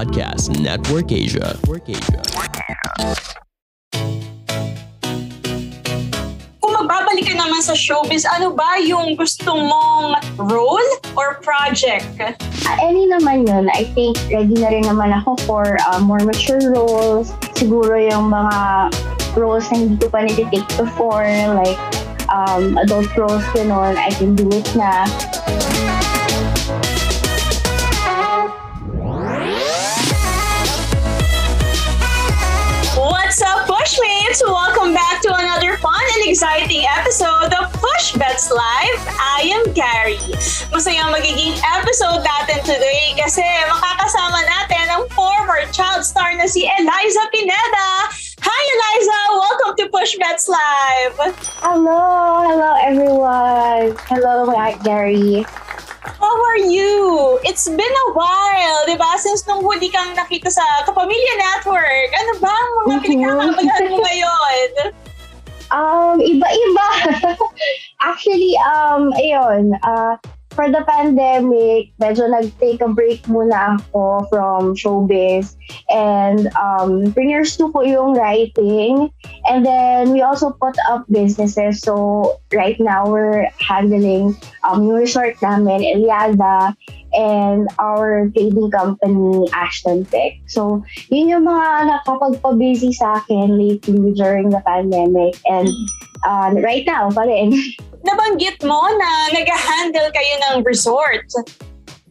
Podcast Network Asia. Network Asia. Kung magbabalik ka naman sa showbiz, ano ba yung gusto mong role or project? Uh, any naman yun, I think ready na rin naman ako for uh, more mature roles. Siguro yung mga roles na hindi ko pa nititake before, like um, adult roles, gano'n, I can do it na. Exciting episode of Push Bets Live. I am Gary. Masaya magiging episode natin today kasi makakasama natin ang former child star na si Eliza Pineda. Hi, Eliza! Welcome to Push Bets Live. Hello, hello everyone. Hello, Gary. How are you? It's been a while, di ba? Since nung huli kang nakita sa Kapamilya Network. Ano ba ang mga Mhm. pinagkakabalahan mo ngayon? Um, iba-iba. Actually, um, ayun, uh, for the pandemic, medyo nag-take a break muna ako from showbiz. And um, pursue ko yung writing. And then we also put up businesses. So right now, we're handling um, yung resort namin, Eliada, and our trading company, Ashton Tech. So yun yung mga nakapagpa-busy sa akin lately during the pandemic. And uh, right now pa rin. Nabanggit mo na nag-handle kayo ng resort.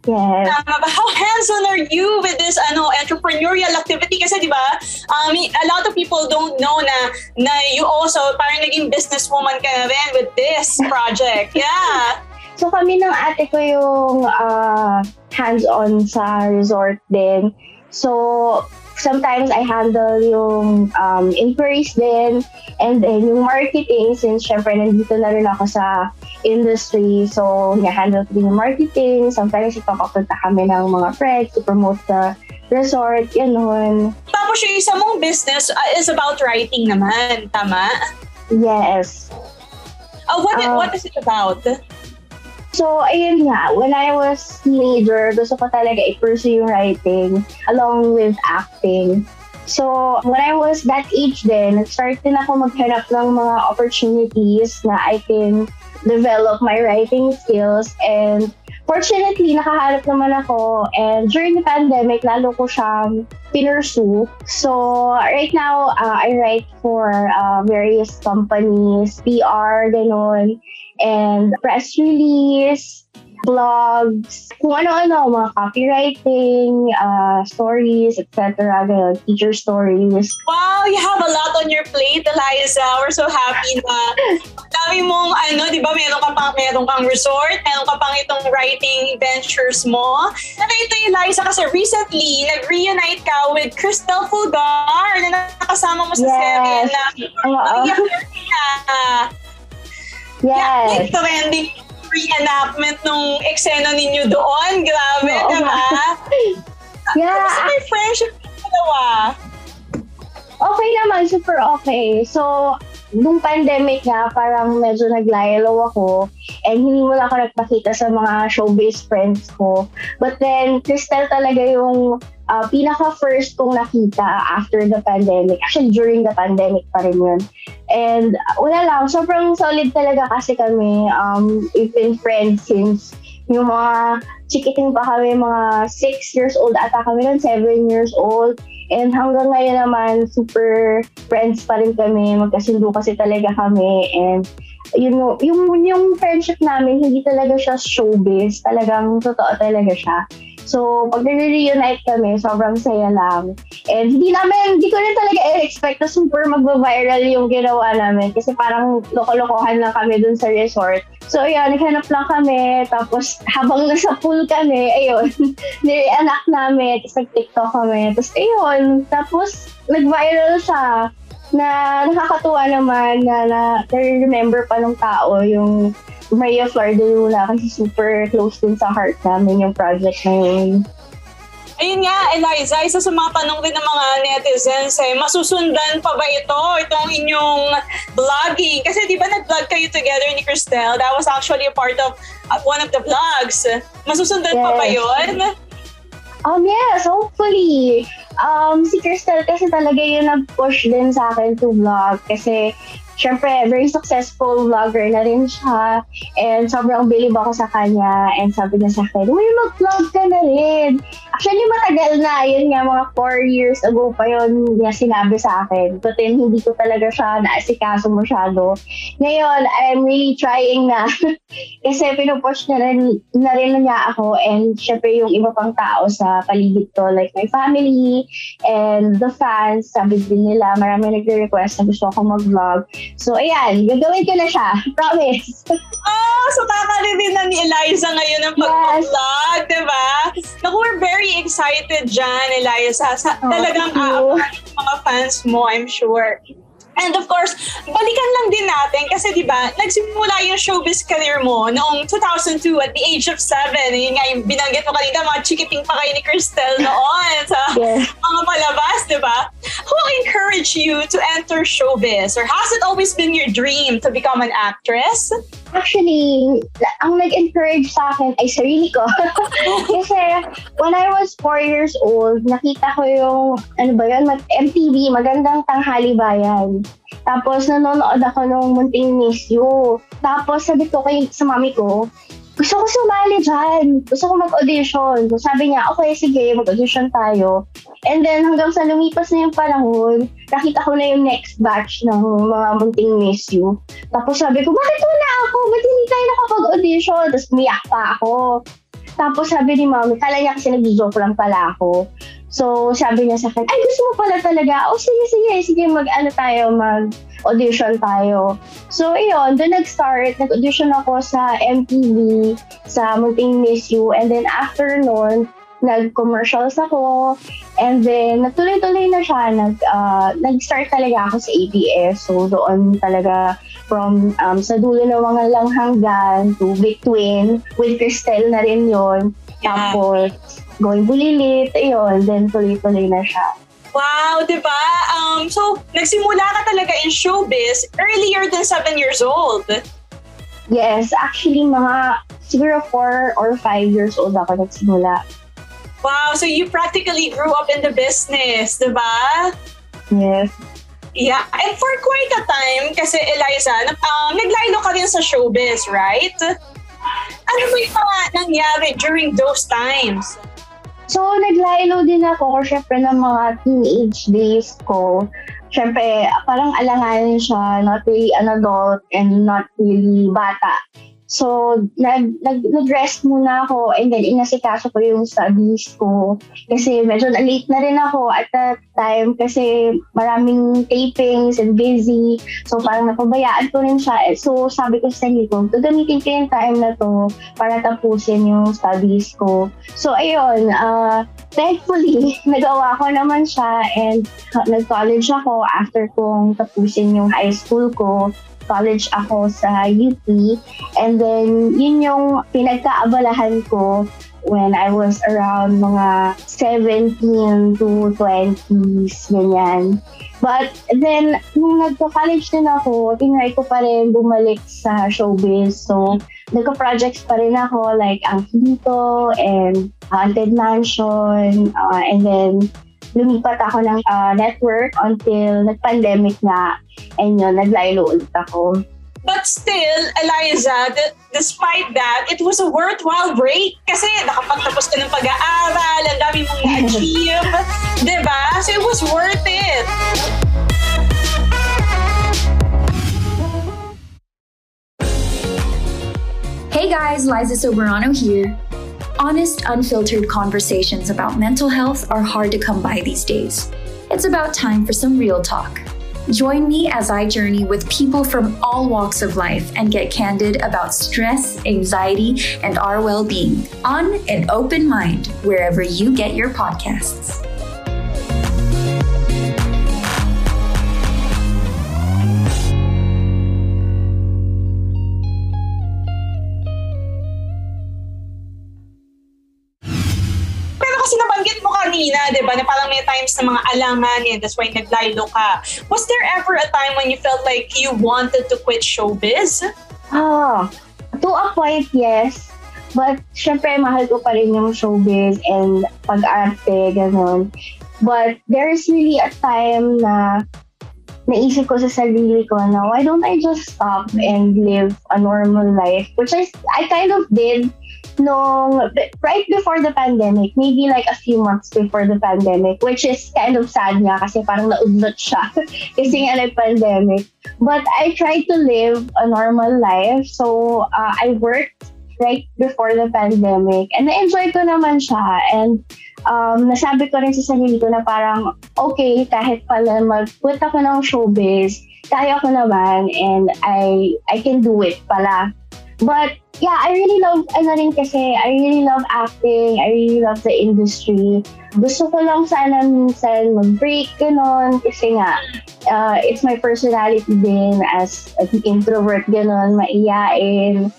yes. Tama ba? How hands-on are you with this ano entrepreneurial activity? Kasi di ba, um, a lot of people don't know na na you also parang naging businesswoman ka na rin with this project. Yeah. So kami ng ate ko yung uh, hands-on sa resort din. So sometimes I handle yung um, inquiries din and then yung marketing since syempre nandito na rin ako sa industry. So na-handle ko din yung marketing. Sometimes ipapapunta kami ng mga friends to promote the resort, ganun. Tapos yung isa mong business uh, is about writing naman. Tama? Yes. Uh, what, Uh, what is it about? So, ayun nga, when I was teenager, gusto ko talaga i-pursue yung writing along with acting. So, when I was that age din, nag-start din ako maghanap ng mga opportunities na I can develop my writing skills and fortunately, nakahanap naman ako and during the pandemic, lalo ko siyang pinursue. So, right now, uh, I write for uh, various companies, PR, ganun and press release, blogs, kung ano-ano, mga copywriting, uh, stories, etc. Ganun, teacher stories. Wow, you have a lot on your plate, Eliza. We're so happy na dami mong, ano, di ba, meron ka pang, meron kang resort, meron ka pang itong writing ventures mo. Ano ito, Eliza, kasi recently, nag-reunite ka with Crystal Fulgar na nakasama mo sa Yes. serye na Oo. Iyak na. Yeah, Yes. trending reenactment nung eksena ninyo doon. Grabe, Oo di ba? nga. Yeah, Kasi may friendship dalawa. okay naman, super okay. So, nung pandemic nga, parang medyo naglayalo ako and hindi mo lang ako nagpakita sa mga showbiz friends ko. But then, Crystal talaga yung uh, pinaka-first kong nakita after the pandemic. Actually, during the pandemic pa rin yun. And wala lang, sobrang solid talaga kasi kami. Um, we've been friends since yung mga chikiting pa kami, mga 6 years old ata kami nun, 7 years old. And hanggang ngayon naman, super friends pa rin kami. Magkasundo kasi talaga kami. And you know, yung, yung friendship namin, hindi talaga siya showbiz. Talagang totoo talaga siya. So, pag nare-reunite kami, sobrang saya lang. And hindi namin, hindi ko rin talaga i-expect na super magba-viral yung ginawa namin. Kasi parang loko-lokohan lang kami dun sa resort. So, ayun, naghanap lang kami. Tapos, habang nasa pool kami, ayun, nire-anak namin. Tapos, nag-tiktok kami. Tapos, ayun, tapos, nag-viral siya na nakakatuwa naman na, na remember pa ng tao yung Maria Flor de Luna kasi super close din sa heart namin yung project na yun. Ayun nga, Eliza, isa sa mga tanong din ng mga netizens, eh, masusundan pa ba ito, itong inyong vlogging? Kasi di ba nag-vlog kayo together ni Cristel? That was actually a part of uh, one of the vlogs. Masusundan pa ba Yes. yun? Um, yes, hopefully. Um, si Crystal kasi talaga yung nag-push din sa akin to vlog kasi syempre, very successful vlogger na rin siya. And sobrang believe ako sa kanya. And sabi niya sa akin, uy, mag-vlog ka na rin. Actually, matagal na. Yun nga, mga four years ago pa yun niya sinabi sa akin. But then, hindi ko talaga siya naasikaso masyado. Ngayon, I'm really trying na. Kasi pinupush na rin, na rin niya ako. And syempre, yung iba pang tao sa paligid ko, like my family and the fans, sabi din nila, marami nagre-request na gusto ako mag-vlog. So, ayan, gagawin ko na siya. Promise. Oh, so kakarinig na ni Eliza ngayon ng pag-vlog, yes. di ba? Naku, we're very excited dyan, Eliza. Sa, oh, talagang aabangan mga fans mo, I'm sure. And of course, balikan lang din natin kasi 'di ba, nagsimula yung showbiz career mo noong 2002 at the age of 7. Yun nga yung binanggit mo kanina, mga chikiting pa kayo ni Cristel noon sa yeah. mga palabas, 'di ba? Who encouraged you to enter showbiz or has it always been your dream to become an actress? Actually, ang nag-encourage sa akin ay sarili ko. kasi when I was 4 years old, nakita ko yung ano ba yun, MTV, magandang tanghali bayan. Tapos nanonood ako ng Munting Miss You. Tapos sabi ko kay sa mami ko, gusto ko sumali dyan. Gusto ko mag-audition. So sabi niya, okay, sige, mag-audition tayo. And then hanggang sa lumipas na yung panahon, nakita ko na yung next batch ng mga munting miss you. Tapos sabi ko, bakit wala ako? Ba't hindi tayo nakapag-audition? Tapos umiyak pa ako. Tapos sabi ni mami, kala niya kasi nag-joke lang pala ako. So, sabi niya sa akin, ay, gusto mo pala talaga. Oh, sige, sige, sige, mag-ano tayo, mag-audition tayo. So, iyon, doon nag-start. Nag-audition ako sa MTV, sa Munting Miss You. And then, after noon, nag-commercials ako. And then, natuloy-tuloy na siya. Nag, uh, nag-start talaga ako sa ABS. So, doon talaga from um, sa dulo ng mga langhanggan to between with Cristel na rin yon yeah. Tapos, going bulilit, ayun, then tuloy-tuloy na siya. Wow, di ba? Um, so, nagsimula ka talaga in showbiz earlier than seven years old. Yes, actually, mga siguro four or five years old ako nagsimula. Wow, so you practically grew up in the business, di ba? Yes. Yeah, and for quite a time, kasi Eliza, um, naglaylo ka rin sa showbiz, right? Ano ba yung mga nangyari during those times? So, naglaylo din ako, syempre, ng mga teenage days ko. Syempre, parang alanganin siya, not really an adult and not really bata. So, nag, nag, nag-rest muna ako and then inasikaso ko yung studies ko. Kasi medyo na-late na rin ako at that time kasi maraming tapings and busy. So, parang napabayaan ko rin siya. So, sabi ko sa sarili ko, gagamitin ko yung time na to para tapusin yung studies ko. So, ayun, uh, thankfully, nagawa ko naman siya and nag-college ako after kong tapusin yung high school ko college ako sa UP. And then, yun yung pinagkaabalahan ko when I was around mga 17 to 20s, ganyan. But then, nung nagka-college din ako, tinry ko pa rin bumalik sa showbiz. So, nagka-projects pa rin ako like Ang Dito and Haunted Mansion. Uh, and then, lumipat ako ng uh, network until nag-pandemic na. And yun, naglaylo ulit ako. But still, Eliza, d- despite that, it was a worthwhile break kasi nakapagtapos ka ng pag-aaral, ang dami mong achieve, di ba? So it was worth it. Hey guys, Liza Soberano here. Honest, unfiltered conversations about mental health are hard to come by these days. It's about time for some real talk. Join me as I journey with people from all walks of life and get candid about stress, anxiety, and our well being on an open mind wherever you get your podcasts. Na mga alanganin, that's why naglaylo ka. Was there ever a time when you felt like you wanted to quit showbiz? Ah, to a point, yes. But, syempre, mahal ko pa rin yung showbiz and pag-arte, ganun. But, there's really a time na naisip ko sa sarili ko na why don't I just stop and live a normal life? Which I, I kind of did nung right before the pandemic, maybe like a few months before the pandemic, which is kind of sad nga kasi parang naudlot siya kasi nga nag-pandemic. But I tried to live a normal life. So uh, I worked right before the pandemic and na-enjoy ko naman siya. And um, nasabi ko rin sa sarili ko na parang okay, kahit pala mag-put ako ng showbiz, kaya ko naman and I I can do it pala. But yeah, I really love, ano rin kasi, I really love acting, I really love the industry. Gusto ko lang sana minsan mag-break, ganon, kasi nga, uh, it's my personality din as an introvert, ganon, maiyain.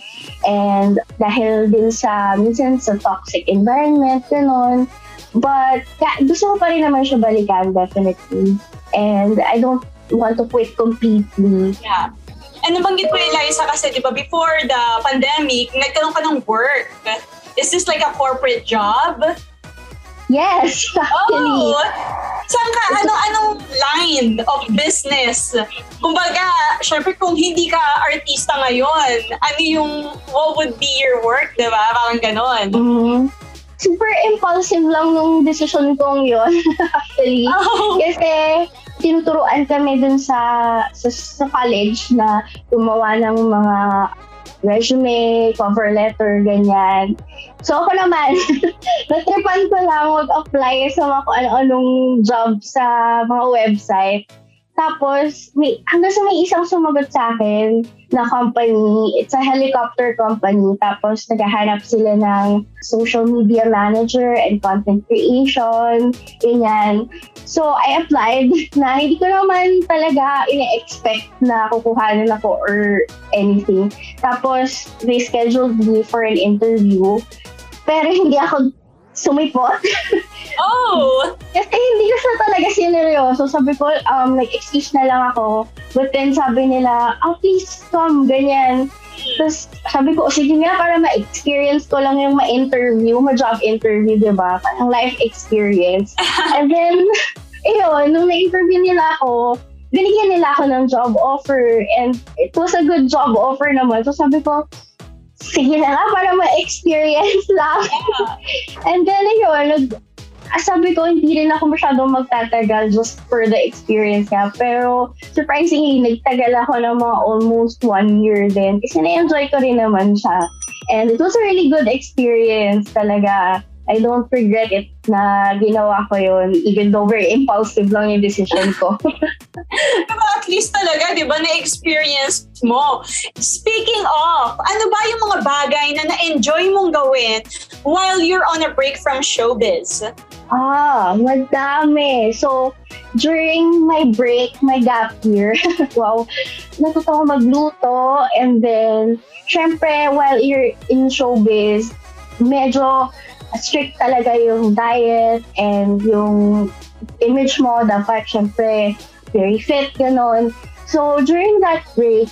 And dahil din sa, minsan sa toxic environment, ganon. But ka, gusto ko pa rin naman siya balikan, definitely. And I don't want to quit completely. Yeah. And nabanggit ko Eliza kasi, di ba, before the pandemic, nagkaroon ka ng work. Is this like a corporate job? Yes, actually. Oh! Saan ka, ano, anong line of business? Kumbaga, syempre kung hindi ka artista ngayon, ano yung, what would be your work, di ba? Parang ganon. Mm-hmm. Super impulsive lang nung decision kong yun, actually. Oh. Kasi, tinuturuan kami dun sa, sa, sa college na gumawa ng mga resume, cover letter, ganyan. So ako naman, natripan ko lang mag-apply sa mga kung ano-anong job sa mga website. Tapos, may, hanggang sa may isang sumagot sa akin na company, it's a helicopter company. Tapos, naghahanap sila ng social media manager and content creation, ganyan. So, I applied na hindi ko naman talaga ina-expect na kukuhanan ako or anything. Tapos, they scheduled me for an interview. Pero hindi ako sumipot. Oh! Kasi hindi ko siya talaga sineryoso. Sabi ko, um, like, excuse na lang ako. But then sabi nila, oh, please come, ganyan. Tapos sabi ko, sige nga, para ma-experience ko lang yung ma-interview, ma-job interview, di ba? Parang life experience. And then, ayun, nung na-interview nila ako, binigyan nila ako ng job offer and it was a good job offer naman. So sabi ko, sige na nga para ma-experience lang. and then ayun, nag, sabi ko, hindi rin ako masyadong magtatagal just for the experience nga. Pero, surprisingly, nagtagal ako ng mga almost one year din. Kasi na-enjoy ko rin naman siya. And it was a really good experience talaga. I don't regret it na ginawa ko yun, even though very impulsive lang yung decision ko. Pero at least talaga, di ba, na-experience mo. Speaking of, ano ba yung mga bagay na na-enjoy mong gawin while you're on a break from showbiz? Ah, madami. So, during my break, my gap year, wow, natuto ko magluto. And then, syempre, while you're in showbiz, medyo strict talaga yung diet and yung image mo. Dapat, syempre, very fit, ganon. So, during that break,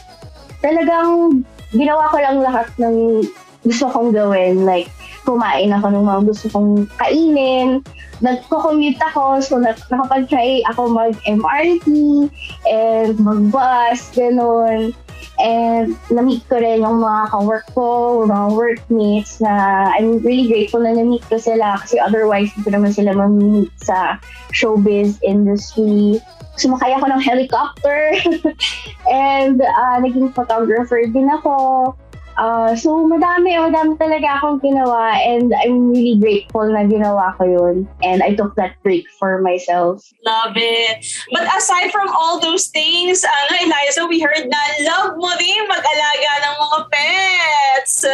talagang ginawa ko lang lahat ng gusto kong gawin. Like, kumain ako ng mga gusto kong kainin. Nagko-commute ako, so nakapag-try ako mag-MRT and mag-bus, ganun. And na-meet ko rin yung mga ka-work ko, mga workmates na I'm really grateful na na-meet ko sila kasi otherwise hindi naman sila ma-meet sa showbiz industry. Sumakay ako ng helicopter and uh, naging photographer din ako. Uh, so, madami, madami talaga akong ginawa and I'm really grateful na ginawa ko yun. And I took that break for myself. Love it. But aside from all those things, ano, Eliza, we heard na love mo din mag-alaga ng mga pets.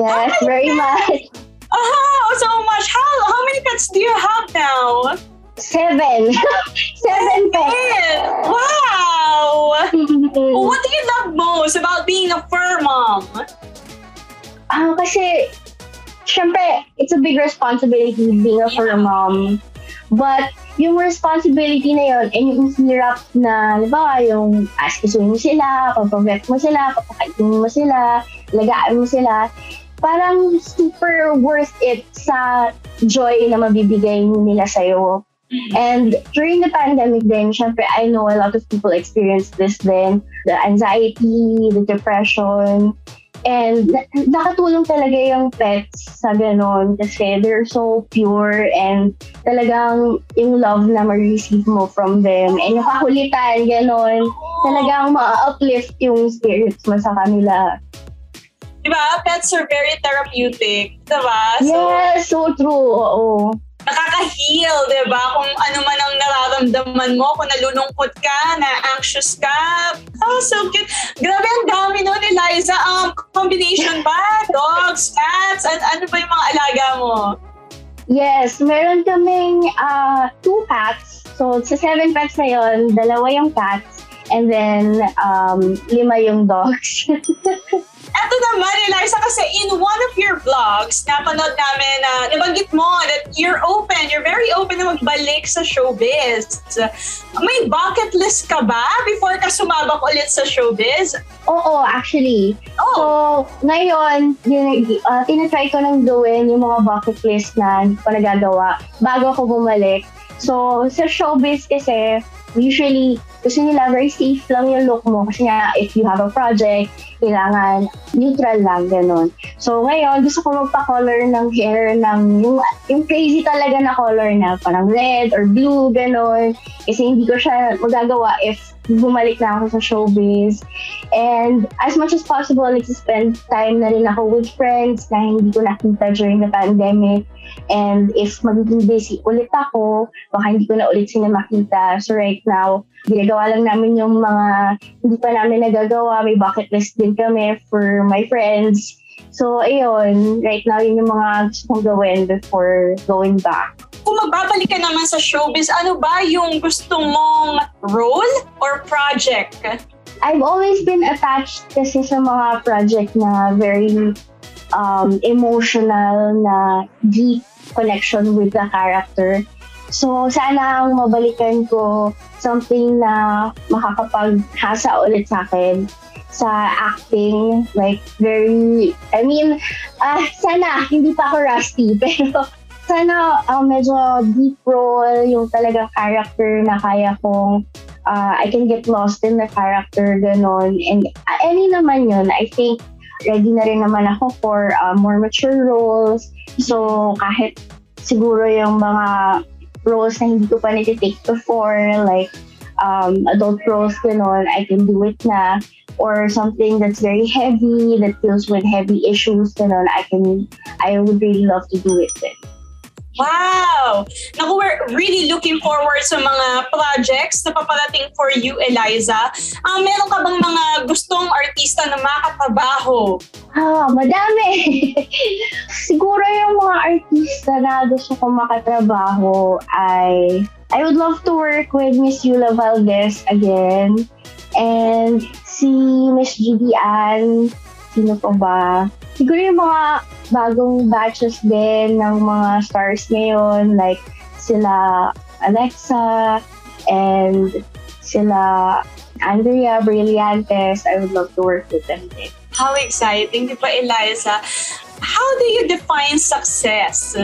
Yes, very much. Oh, so much. How, how many pets do you have now? Seven. Seven pets. Wow! What do you love most about being a fur mom? Ah, kasi, syempre, it's a big responsibility being a fur mom. But, yung responsibility na yun, and yung hirap na, di ba, yung askisuin mo sila, papavet mo sila, papakainin mo sila, lagaan mo sila, parang super worth it sa joy na mabibigay nila sa'yo. And during the pandemic then, syempre, I know a lot of people experienced this then. The anxiety, the depression, and nakatulong talaga yung pets sa ganon kasi they're so pure and talagang yung love na ma-receive mo from them and yung kakulitan, ganon, talagang ma-uplift yung spirits mo sa kanila. Diba? Pets are very therapeutic. Diba? yes, so true. Oo nakaka-heal, di ba? Kung ano man ang nararamdaman mo, kung nalulungkot ka, na-anxious ka. Oh, so cute. Grabe, ang dami nun, Eliza. Um, combination ba? Dogs, cats? An ano ba yung mga alaga mo? Yes, meron kaming uh, two cats. So, sa seven pets na yon, dalawa yung cats, and then um, lima yung dogs. Eto naman, Eliza, kasi in one of your vlogs, napanood namin na uh, nabanggit mo that you're open, you're very open na magbalik sa showbiz. May bucket list ka ba before ka sumabak ulit sa showbiz? Oo, actually. Oh. So, ngayon, yun, uh, tinatry ko nang gawin yung mga bucket list na hindi ko nagagawa bago ako bumalik. So, sa showbiz kasi, usually, gusto nila very safe lang yung look mo kasi nga if you have a project, kailangan neutral lang, ganun. So ngayon, gusto ko magpa-color ng hair ng yung, yung crazy talaga na color na parang red or blue, ganun. Kasi hindi ko siya magagawa if bumalik na ako sa showbiz. And as much as possible, nag-spend time na rin ako with friends na hindi ko nakita during the pandemic. And if magiging busy ulit ako, baka hindi ko na ulit sila makita. So right now, ginagawa lang namin yung mga hindi pa namin nagagawa. May bucket list din kami for my friends. So, ayun, right now, yun yung mga gusto kong gawin before going back. Kung magbabalik ka naman sa showbiz, ano ba yung gusto mong role or project? I've always been attached kasi sa mga project na very um, emotional, na deep connection with the character. So, sana ang mabalikan ko something na makakapaghasa ulit sa akin sa acting. Like, very, I mean, uh, sana, hindi pa ako rusty, pero sana uh, medyo deep role, yung talagang character na kaya kong uh, I can get lost in the character, ganon. And uh, any naman yun, I think ready na rin naman ako for uh, more mature roles. So, kahit siguro yung mga roles na hindi ko pa niti-take before, like um, adult roles, ganon, I can do it na or something that's very heavy that deals with heavy issues ganun, I can I would really love to do it then. Wow! Naku, we're really looking forward sa mga projects na paparating for you, Eliza. Um, meron ka bang mga gustong artista na makatrabaho? Ah, madami! Siguro yung mga artista na gusto ko makatrabaho ay I would love to work with Miss Yula Valdez again. And si Miss Judy Ann, sino pa ba? Siguro yung mga bagong batches din ng mga stars ngayon, like sila Alexa and sila Andrea Brillantes. I would love to work with them din. How exciting, di ba, Eliza? How do you define success?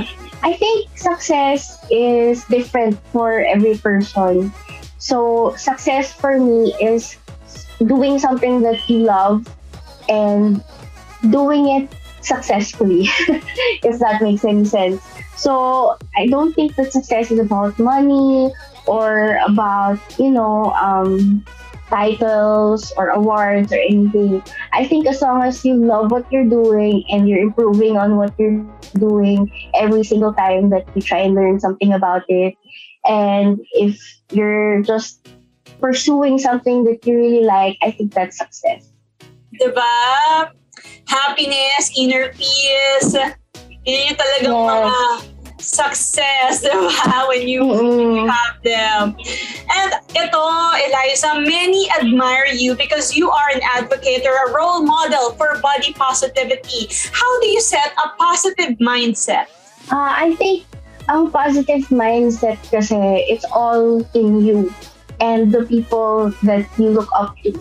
I think success is different for every person. So, success for me is doing something that you love and doing it successfully, if that makes any sense. So, I don't think that success is about money or about, you know, um, titles or awards or anything. I think as long as you love what you're doing and you're improving on what you're doing every single time that you try and learn something about it, and if you're just pursuing something that you really like, I think that's success. Diba? Happiness, inner peace. Yun yung talagang yes. mga success, diba? When you, mm-hmm. you have them. And ito, Eliza, many admire you because you are an advocate or a role model for body positivity. How do you set a positive mindset? Uh, I think ang positive mindset kasi it's all in you and the people that you look up to.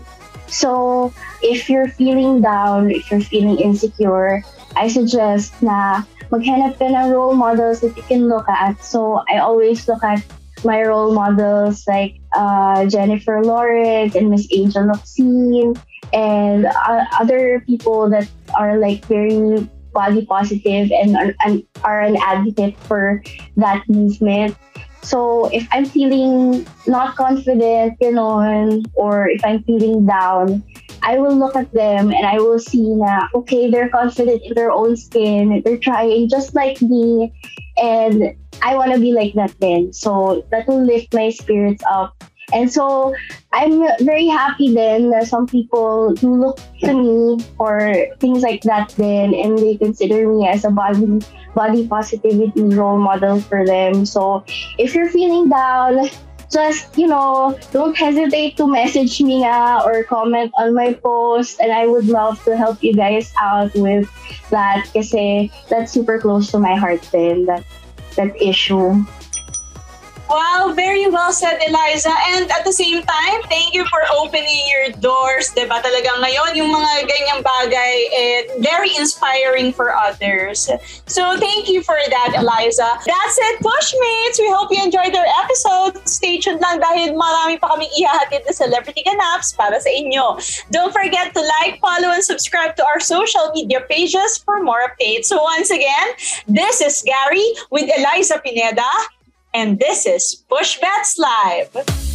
So, if you're feeling down, if you're feeling insecure, I suggest na maghanap ka ng role models that you can look at. So I always look at my role models like uh, Jennifer Lawrence and Miss Angel Locsin and uh, other people that are like very body positive and are, and are an advocate for that movement. So if I'm feeling not confident, know, or if I'm feeling down, I will look at them and I will see na, okay, they're confident in their own skin. They're trying just like me. And I want to be like that then. So that will lift my spirits up. And so I'm very happy then that some people do look to me for things like that then and they consider me as a body body positivity role model for them. So if you're feeling down, just, you know, don't hesitate to message me or comment on my post. And I would love to help you guys out with that kasi that's super close to my heart then, that, that issue. Wow, very well said, Eliza. And at the same time, thank you for opening your doors. Diba talagang ngayon, yung mga ganyang bagay, eh, very inspiring for others. So thank you for that, Eliza. That's it, Pushmates. We hope you enjoyed our episode. Stay tuned lang dahil marami pa kaming ihahatid na celebrity ganaps para sa inyo. Don't forget to like, follow, and subscribe to our social media pages for more updates. So once again, this is Gary with Eliza Pineda and this is Push Live.